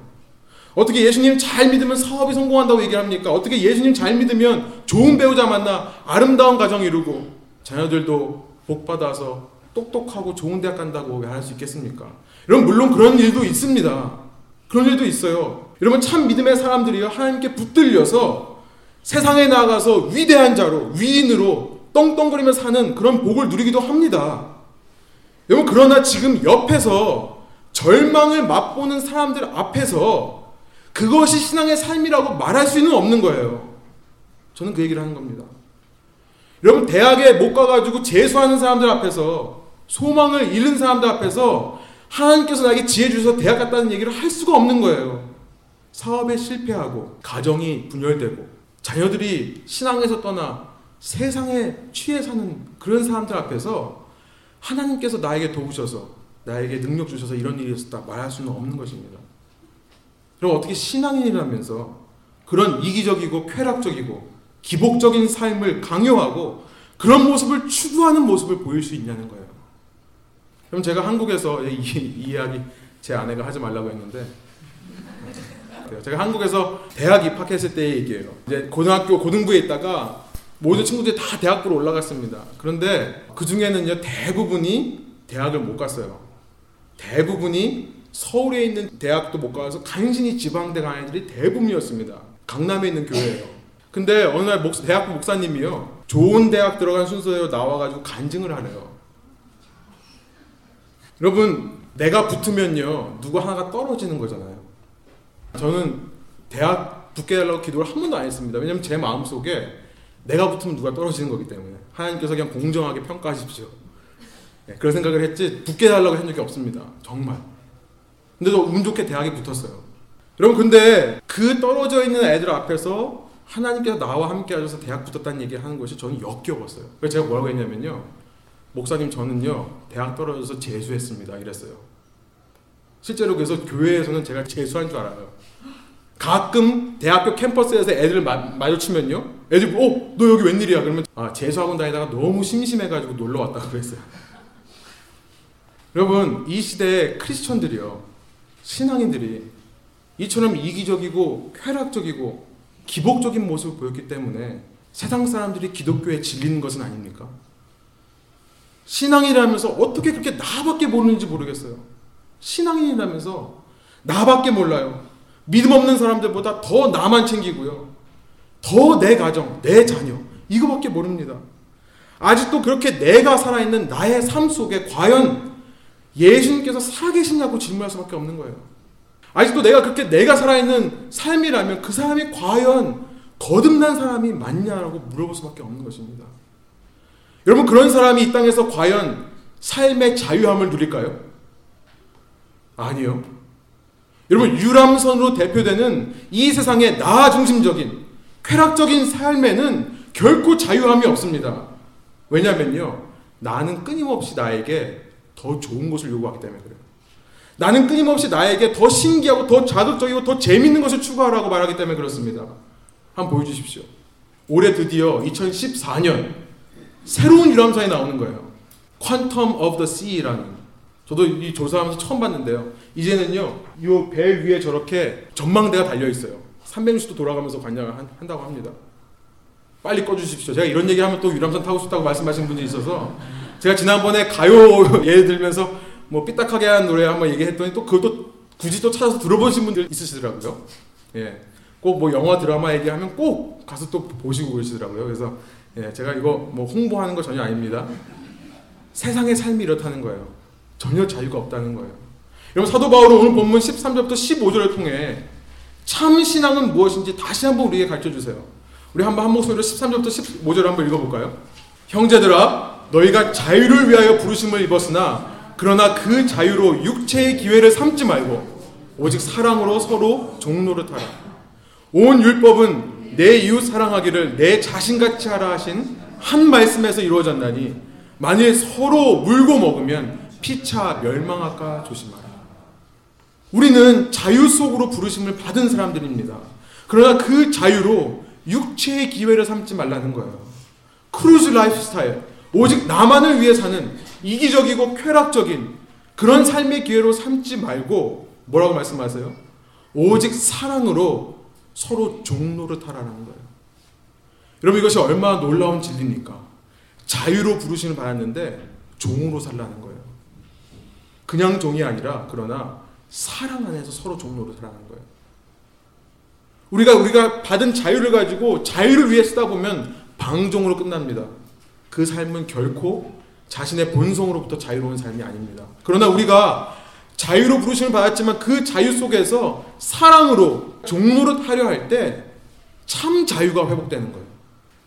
어떻게 예수님 잘 믿으면 사업이 성공한다고 얘기를 합니까? 어떻게 예수님 잘 믿으면 좋은 배우자 만나 아름다운 가정 이루고 자녀들도 복 받아서 똑똑하고 좋은 대학 간다고 할수 있겠습니까? 여러분 물론 그런 일도 있습니다. 그런 일도 있어요. 여러분 참 믿음의 사람들이요 하나님께 붙들려서 세상에 나가서 위대한 자로 위인으로 떵떵거리며 사는 그런 복을 누리기도 합니다. 여러분 그러나 지금 옆에서 절망을 맛보는 사람들 앞에서 그것이 신앙의 삶이라고 말할 수는 없는 거예요. 저는 그 얘기를 하는 겁니다. 여러분 대학에 못 가가지고 재수하는 사람들 앞에서 소망을 잃은 사람들 앞에서 하나님께서 나에게 지혜 주셔서 대학 갔다는 얘기를 할 수가 없는 거예요. 사업에 실패하고 가정이 분열되고 자녀들이 신앙에서 떠나 세상에 취해 사는 그런 사람들 앞에서 하나님께서 나에게 도우셔서 나에게 능력 주셔서 이런 일이 있었다 말할 수는 없는 것입니다. 그럼 어떻게 신앙인이라면서 그런 이기적이고 쾌락적이고 기복적인 삶을 강요하고 그런 모습을 추구하는 모습을 보일 수 있냐는 거예요. 그럼 제가 한국에서 이, 이 이야기 제 아내가 하지 말라고 했는데 제가 한국에서 대학 입학했을 때의 얘기예요. 이제 고등학교 고등부에 있다가 모든 친구들이 다 대학부로 올라갔습니다. 그런데 그 중에는요 대부분이 대학을 못 갔어요. 대부분이 서울에 있는 대학도 못 가서 간신히 지방대 간 애들이 대부분이었습니다. 강남에 있는 교회예요. 근데 어느 날 목, 대학부 목사님이요 좋은 대학 들어간 순서대로 나와가지고 간증을 하래요. 여러분 내가 붙으면요 누구 하나가 떨어지는 거잖아요. 저는 대학 붙게 달라고 기도를 한 번도 안 했습니다. 왜냐면 제 마음 속에 내가 붙으면 누가 떨어지는 거기 때문에 하나님께서 그냥 공정하게 평가하십시오. 네, 그런 생각을 했지 붙게 달라고 한 적이 없습니다. 정말. 근데도 운 좋게 대학에 붙었어요. 여러분 근데 그 떨어져 있는 애들 앞에서 하나님께서 나와 함께 하셔서 대학 붙었다는 얘기를 하는 것이 저는 역겨웠어요. 그래서 제가 뭐라고 했냐면요. 목사님 저는요 대학 떨어져서 재수했습니다 이랬어요. 실제로 그래서 교회에서는 제가 재수한 줄 알아요. 가끔 대학교 캠퍼스에서 애들을 마, 마주치면요 애들 어? 너 여기 웬일이야? 그러면 아 재수학원 다니다가 너무 심심해 가지고 놀러 왔다 그랬어요. 여러분 이 시대의 크리스천들이요 신앙인들이 이처럼 이기적이고 쾌락적이고 기복적인 모습을 보였기 때문에 세상 사람들이 기독교에 질리는 것은 아닙니까? 신앙이라면서 어떻게 그렇게 나밖에 모르는지 모르겠어요. 신앙인이라면서 나밖에 몰라요. 믿음 없는 사람들보다 더 나만 챙기고요. 더 내 가정, 내 자녀, 이거밖에 모릅니다. 아직도 그렇게 내가 살아있는 나의 삶 속에 과연 예수님께서 살아계시냐고 질문할 수밖에 없는 거예요. 아직도 내가 그렇게 내가 살아있는 삶이라면 그 사람이 과연 거듭난 사람이 맞냐라고 물어볼 수밖에 없는 것입니다. 여러분 그런 사람이 이 땅에서 과연 삶의 자유함을 누릴까요? 아니요. 여러분 유람선으로 대표되는 이 세상의 나 중심적인 쾌락적인 삶에는 결코 자유함이 없습니다. 왜냐면요. 나는 끊임없이 나에게 더 좋은 것을 요구하기 때문에 그래요. 나는 끊임없이 나에게 더 신기하고 더 자극적이고 더 재밌는 것을 추구하라고 말하기 때문에 그렇습니다. 한번 보여주십시오. 올해 드디어 2014년 새로운 유람선이 나오는 거예요. Quantum of the Sea라는. 저도 이 조사하면서 처음 봤는데요. 이제는요, 이 배 위에 저렇게 전망대가 달려 있어요. 360도 돌아가면서 관장을 한, 다고 합니다. 빨리 꺼주십시오. 제가 이런 얘기하면 또 유람선 타고 싶다고 말씀하시는 분들이 있어서 제가 지난번에 가요 예를 들면서 뭐 삐딱하게 한 노래 한번 얘기했더니 또 그것도 굳이 또 찾아서 들어보신 분들 있으시더라고요. 예. 꼭 뭐 영화 드라마 얘기하면 꼭 가서 또 보시고 그러시더라고요. 그래서 예, 제가 이거 뭐 홍보하는 거 전혀 아닙니다. 세상의 삶이 이렇다는 거예요. 전혀 자유가 없다는 거예요. 여러분 사도 바울은 오늘 본문 13절부터 15절을 통해 참 신앙은 무엇인지 다시 한번 우리에게 가르쳐 주세요. 우리 한번 한 목소리로 13절부터 15절 한번 읽어 볼까요? 형제들아 너희가 자유를 위하여 부르심을 입었으나 그러나 그 자유로 육체의 기회를 삼지 말고 오직 사랑으로 서로 종노릇하라. 온 율법은 내 이웃 사랑하기를 내 자신같이 하라 하신 한 말씀에서 이루어졌나니 만일 서로 물고 먹으면 피차 멸망할까 조심하라. 우리는 자유 속으로 부르심을 받은 사람들입니다. 그러나 그 자유로 육체의 기회를 삼지 말라는 거예요. cruise lifestyle. 오직 나만을 위해 사는 이기적이고 쾌락적인 그런 삶의 기회로 삼지 말고 뭐라고 말씀하세요? 오직 사랑으로 서로 종노릇 하라는 거예요. 여러분 이것이 얼마나 놀라운 진리입니까? 자유로 부르시는 받았는데 종으로 살라는 거예요. 그냥 종이 아니라 그러나 사랑 안에서 서로 종로를 살라는 거예요. 우리가 우리가 받은 자유를 가지고 자유를 위해 쓰다 보면 방종으로 끝납니다. 그 삶은 결코 자신의 본성으로부터 자유로운 삶이 아닙니다. 그러나 우리가 자유로 부르심을 받았지만 그 자유 속에서 사랑으로 종로를 하려 할 때 참 자유가 회복되는 거예요.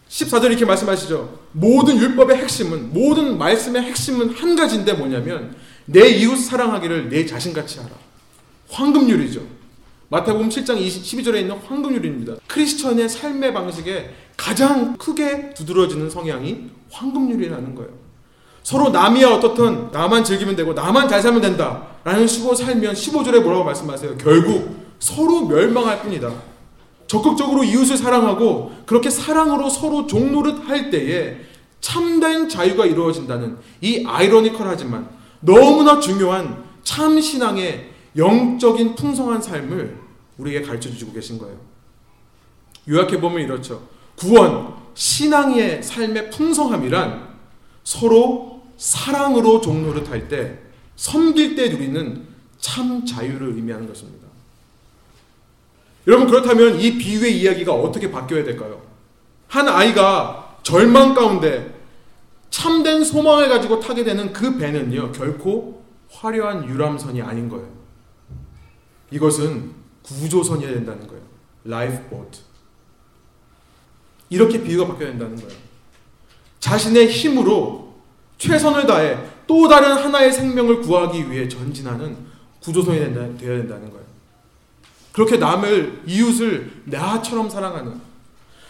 14절 이렇게 말씀하시죠. 모든 율법의 핵심은 모든 말씀의 핵심은 한 가지인데 뭐냐면 내 이웃 사랑하기를 내 자신같이 하라. 황금률이죠. 마태복음 7장 20, 12절에 있는 황금률입니다. 크리스천의 삶의 방식에 가장 크게 두드러지는 성향이 황금률이라는 거예요. 서로 남이야 어떻든 나만 즐기면 되고 나만 잘 살면 된다 라는 식으로 살면 15절에 뭐라고 말씀하세요? 결국 서로 멸망할 뿐이다. 적극적으로 이웃을 사랑하고 그렇게 사랑으로 서로 종노릇 할 때에 참된 자유가 이루어진다는 이 아이러니컬하지만 너무나 중요한 참 신앙의 영적인 풍성한 삶을 우리에게 가르쳐 주시고 계신 거예요. 요약해 보면 이렇죠. 구원, 신앙의 삶의 풍성함이란 서로 사랑으로 종로를 탈 때, 섬길 때 누리는 참 자유를 의미하는 것입니다. 여러분 그렇다면 이 비유의 이야기가 어떻게 바뀌어야 될까요? 한 아이가 절망 가운데 참된 소망을 가지고 타게 되는 그 배는요 결코 화려한 유람선이 아닌 거예요. 이것은 구조선이어야 된다는 거예요. 라이프 보트. 이렇게 비유가 바뀌어야 된다는 거예요. 자신의 힘으로 최선을 다해 또 다른 하나의 생명을 구하기 위해 전진하는 구조선이 된다, 되어야 된다는 거예요. 그렇게 남을 이웃을 나처럼 사랑하는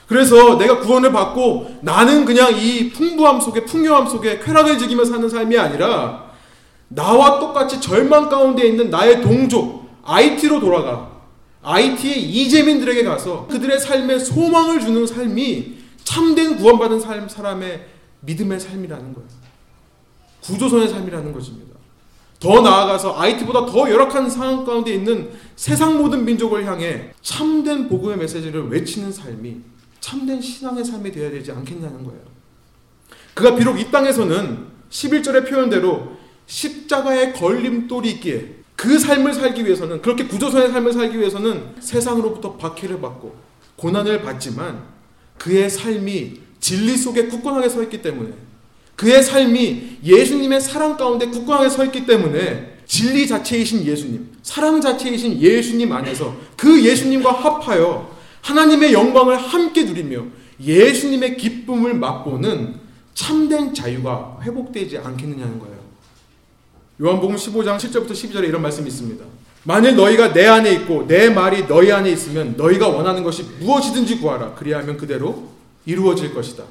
그래서 내가 구원을 받고 나는 그냥 이 풍부함 속에 풍요함 속에 쾌락을 즐기며 사는 삶이 아니라 나와 똑같이 절망 가운데 있는 나의 동족 IT로 돌아가 IT의 이재민들에게 가서 그들의 삶에 소망을 주는 삶이 참된 구원받은 삶 사람의 믿음의 삶이라는 거예요. 구조선의 삶이라는 것입니다. 더 나아가서 IT보다 더 열악한 상황 가운데 있는 세상 모든 민족을 향해 참된 복음의 메시지를 외치는 삶이 참된 신앙의 삶이 되어야 되지 않겠냐는 거예요. 그가 비록 이 땅에서는 11절의 표현대로 십자가의 걸림돌이 있기에 그 삶을 살기 위해서는 그렇게 구조선의 삶을 살기 위해서는 세상으로부터 박해를 받고 고난을 받지만 그의 삶이 진리 속에 굳건하게 서 있기 때문에 그의 삶이 예수님의 사랑 가운데 굳건하게 서 있기 때문에 진리 자체이신 예수님, 사랑 자체이신 예수님 안에서 그 예수님과 합하여 하나님의 영광을 함께 누리며 예수님의 기쁨을 맛보는 참된 자유가 회복되지 않겠느냐는 거예요. 요한복음 15장 7절부터 12절에 이런 말씀이 있습니다. 만일 너희가 내 안에 있고 내 말이 너희 안에 있으면 너희가 원하는 것이 무엇이든지 구하라. 그리하면 그대로 이루어질 것이다.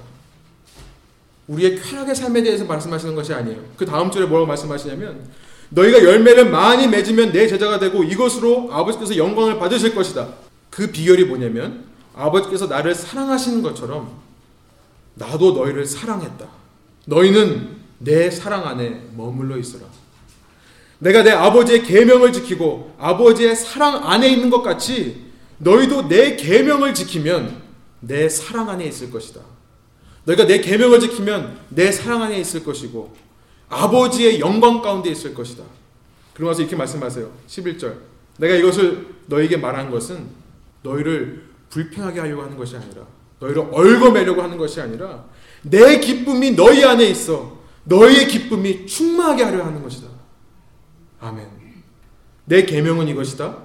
우리의 쾌락의 삶에 대해서 말씀하시는 것이 아니에요. 그 다음 절에 뭐라고 말씀하시냐면 너희가 열매를 많이 맺으면 내 제자가 되고 이것으로 아버지께서 영광을 받으실 것이다. 그 비결이 뭐냐면 아버지께서 나를 사랑하시는 것처럼 나도 너희를 사랑했다. 너희는 내 사랑 안에 머물러 있어라. 내가 내 아버지의 계명을 지키고 아버지의 사랑 안에 있는 것 같이 너희도 내 계명을 지키면 내 사랑 안에 있을 것이다. 너희가 내 계명을 지키면 내 사랑 안에 있을 것이고 아버지의 영광 가운데 있을 것이다. 그러면서 이렇게 말씀하세요. 11절. 내가 이것을 너에게 말한 것은 너희를 불평하게 하려고 하는 것이 아니라 너희를 얽어매려고 하는 것이 아니라 내 기쁨이 너희 안에 있어 너희의 기쁨이 충만하게 하려 하는 것이다. 아멘. 내 계명은 이것이다.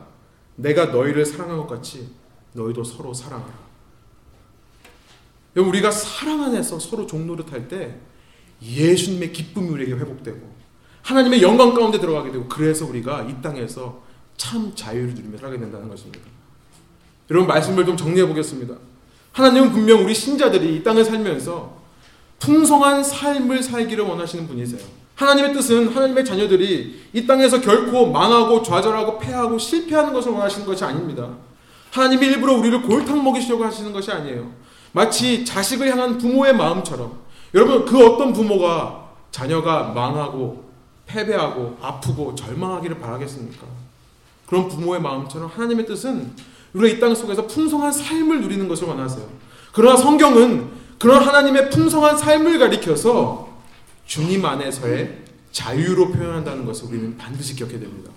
내가 너희를 사랑한 것 같이 너희도 서로 사랑하라. 우리가 사랑 안에서 서로 종노릇 할 때 예수님의 기쁨이 우리에게 회복되고 하나님의 영광 가운데 들어가게 되고 그래서 우리가 이 땅에서 참 자유를 누리며 살게 된다는 것입니다. 여러분 말씀을 좀 정리해 보겠습니다. 하나님은 분명 우리 신자들이 이 땅을 살면서 풍성한 삶을 살기를 원하시는 분이세요. 하나님의 뜻은 하나님의 자녀들이 이 땅에서 결코 망하고 좌절하고 패하고 실패하는 것을 원하시는 것이 아닙니다. 하나님이 일부러 우리를 골탕 먹이시려고 하시는 것이 아니에요. 마치 자식을 향한 부모의 마음처럼 여러분 그 어떤 부모가 자녀가 망하고 패배하고 아프고 절망하기를 바라겠습니까? 그런 부모의 마음처럼 하나님의 뜻은 우리가 이 땅 속에서 풍성한 삶을 누리는 것을 원하세요. 그러나 성경은 그런 하나님의 풍성한 삶을 가리켜서 주님 안에서의 자유로 표현한다는 것을 우리는 반드시 기억해야 됩니다.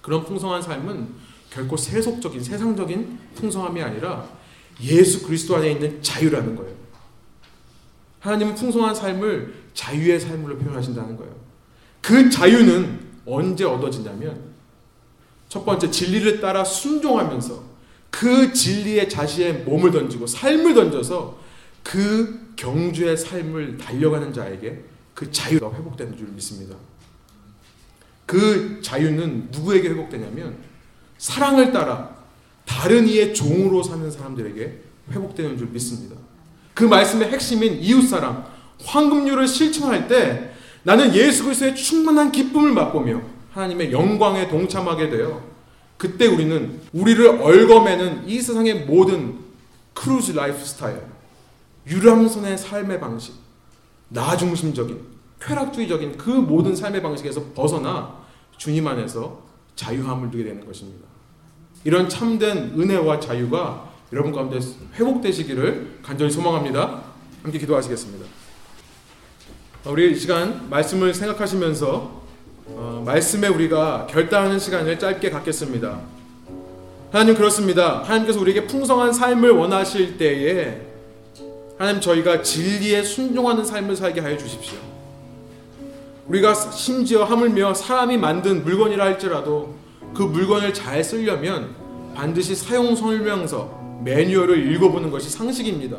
그런 풍성한 삶은 결코 세속적인 세상적인 풍성함이 아니라 예수 그리스도 안에 있는 자유라는 거예요. 하나님은 풍성한 삶을 자유의 삶으로 표현하신다는 거예요. 그 자유는 언제 얻어지냐면 첫 번째 진리를 따라 순종하면서 그 진리에 자신의 몸을 던지고 삶을 던져서 그 경주의 삶을 달려가는 자에게 그 자유가 회복되는 줄 믿습니다. 그 자유는 누구에게 회복되냐면 사랑을 따라 다른 이의 종으로 사는 사람들에게 회복되는 줄 믿습니다. 그 말씀의 핵심인 이웃사랑, 황금률을 실천할 때 나는 예수 그리스도의 충만한 기쁨을 맛보며 하나님의 영광에 동참하게 되어 그때 우리는 우리를 얽어매는 이 세상의 모든 cruise lifestyle, 유람선의 삶의 방식, 나 중심적인, 쾌락주의적인 그 모든 삶의 방식에서 벗어나 주님 안에서 자유함을 누리게 되는 것입니다. 이런 참된 은혜와 자유가 여러분 가운데 회복되시기를 간절히 소망합니다. 함께 기도하시겠습니다. 우리 이 시간 말씀을 생각하시면서 어, 말씀에 우리가 결단하는 시간을 짧게 갖겠습니다. 하나님 그렇습니다. 하나님께서 우리에게 풍성한 삶을 원하실 때에 하나님 저희가 진리에 순종하는 삶을 살게 하여 주십시오. 우리가 심지어 하물며 사람이 만든 물건이라 할지라도 그 물건을 잘 쓰려면 반드시 사용 설명서, 매뉴얼을 읽어보는 것이 상식입니다.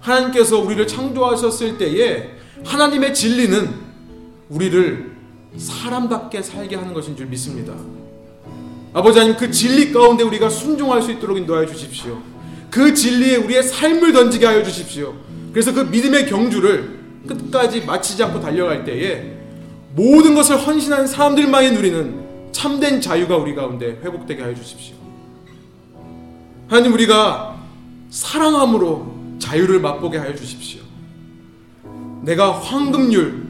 하나님께서 우리를 창조하셨을 때에 하나님의 진리는 우리를 사람답게 살게 하는 것인 줄 믿습니다. 아버지 하나님 그 진리 가운데 우리가 순종할 수 있도록 인도하여 주십시오. 그 진리에 우리의 삶을 던지게 하여 주십시오. 그래서 그 믿음의 경주를 끝까지 마치지 않고 달려갈 때에 모든 것을 헌신한 사람들만이 누리는 참된 자유가 우리 가운데 회복되게 하여 주십시오. 하나님 우리가 사랑함으로 자유를 맛보게 하여 주십시오. 내가 황금률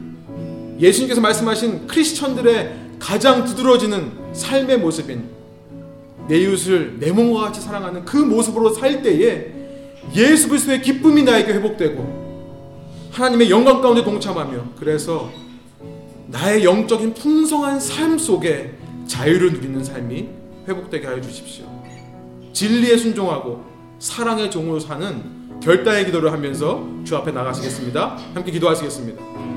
예수님께서 말씀하신 크리스천들의 가장 두드러지는 삶의 모습인 내 이웃을 내 몸과 같이 사랑하는 그 모습으로 살 때에 예수 그리스도의 기쁨이 나에게 회복되고 하나님의 영광 가운데 동참하며 그래서 나의 영적인 풍성한 삶 속에 자유를 누리는 삶이 회복되게 하여 주십시오. 진리에 순종하고 사랑의 종으로 사는 결단의 기도를 하면서 주 앞에 나가시겠습니다. 함께 기도하시겠습니다.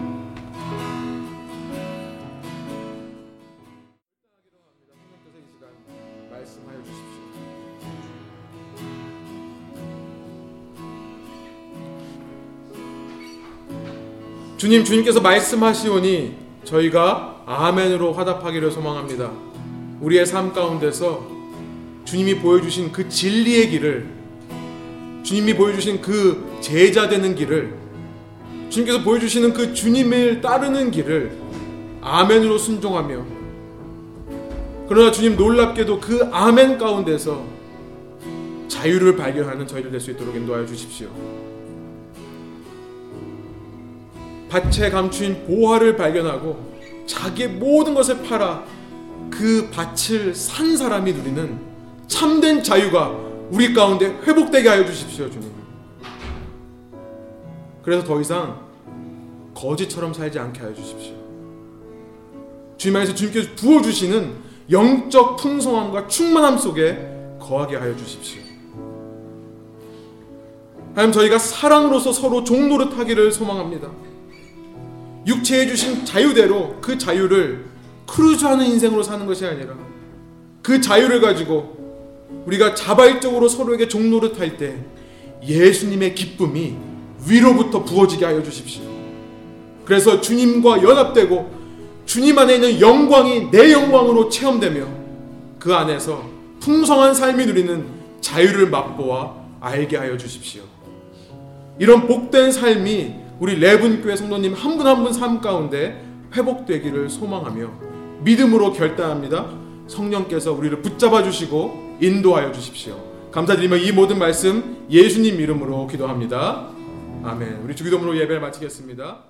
주님, 주님께서 말씀하시오니 저희가 아멘으로 화답하기를 소망합니다. 우리의 삶 가운데서 주님이 보여주신 그 진리의 길을, 주님이 보여주신 그 제자 되는 길을, 주님께서 보여주시는 그 주님을 따르는 길을 아멘으로 순종하며, 그러나 주님 놀랍게도 그 아멘 가운데서 자유를 발견하는 저희들 될수 있도록 인도하여 주십시오. 밭에 감추인 보화를 발견하고 자기의 모든 것을 팔아 그 밭을 산 사람이 누리는 참된 자유가 우리 가운데 회복되게 하여 주십시오, 주님. 그래서 더 이상 거지처럼 살지 않게 하여 주십시오. 주님 안에서 주님께서 부어주시는 영적 풍성함과 충만함 속에 거하게 하여 주십시오. 하나님 저희가 사랑으로서 서로 종노릇하기를 소망합니다. 육체에 주신 자유대로 그 자유를 크루즈하는 인생으로 사는 것이 아니라 그 자유를 가지고 우리가 자발적으로 서로에게 종노릇할 때 예수님의 기쁨이 위로부터 부어지게 하여 주십시오. 그래서 주님과 연합되고 주님 안에 있는 영광이 내 영광으로 체험되며 그 안에서 풍성한 삶이 누리는 자유를 맛보아 알게 하여 주십시오. 이런 복된 삶이 우리 레분교회 성도님 한 분 한 분 삶 가운데 회복되기를 소망하며 믿음으로 결단합니다. 성령께서 우리를 붙잡아 주시고 인도하여 주십시오. 감사드리며 이 모든 말씀 예수님 이름으로 기도합니다. 아멘. 우리 주기도문으로 예배를 마치겠습니다.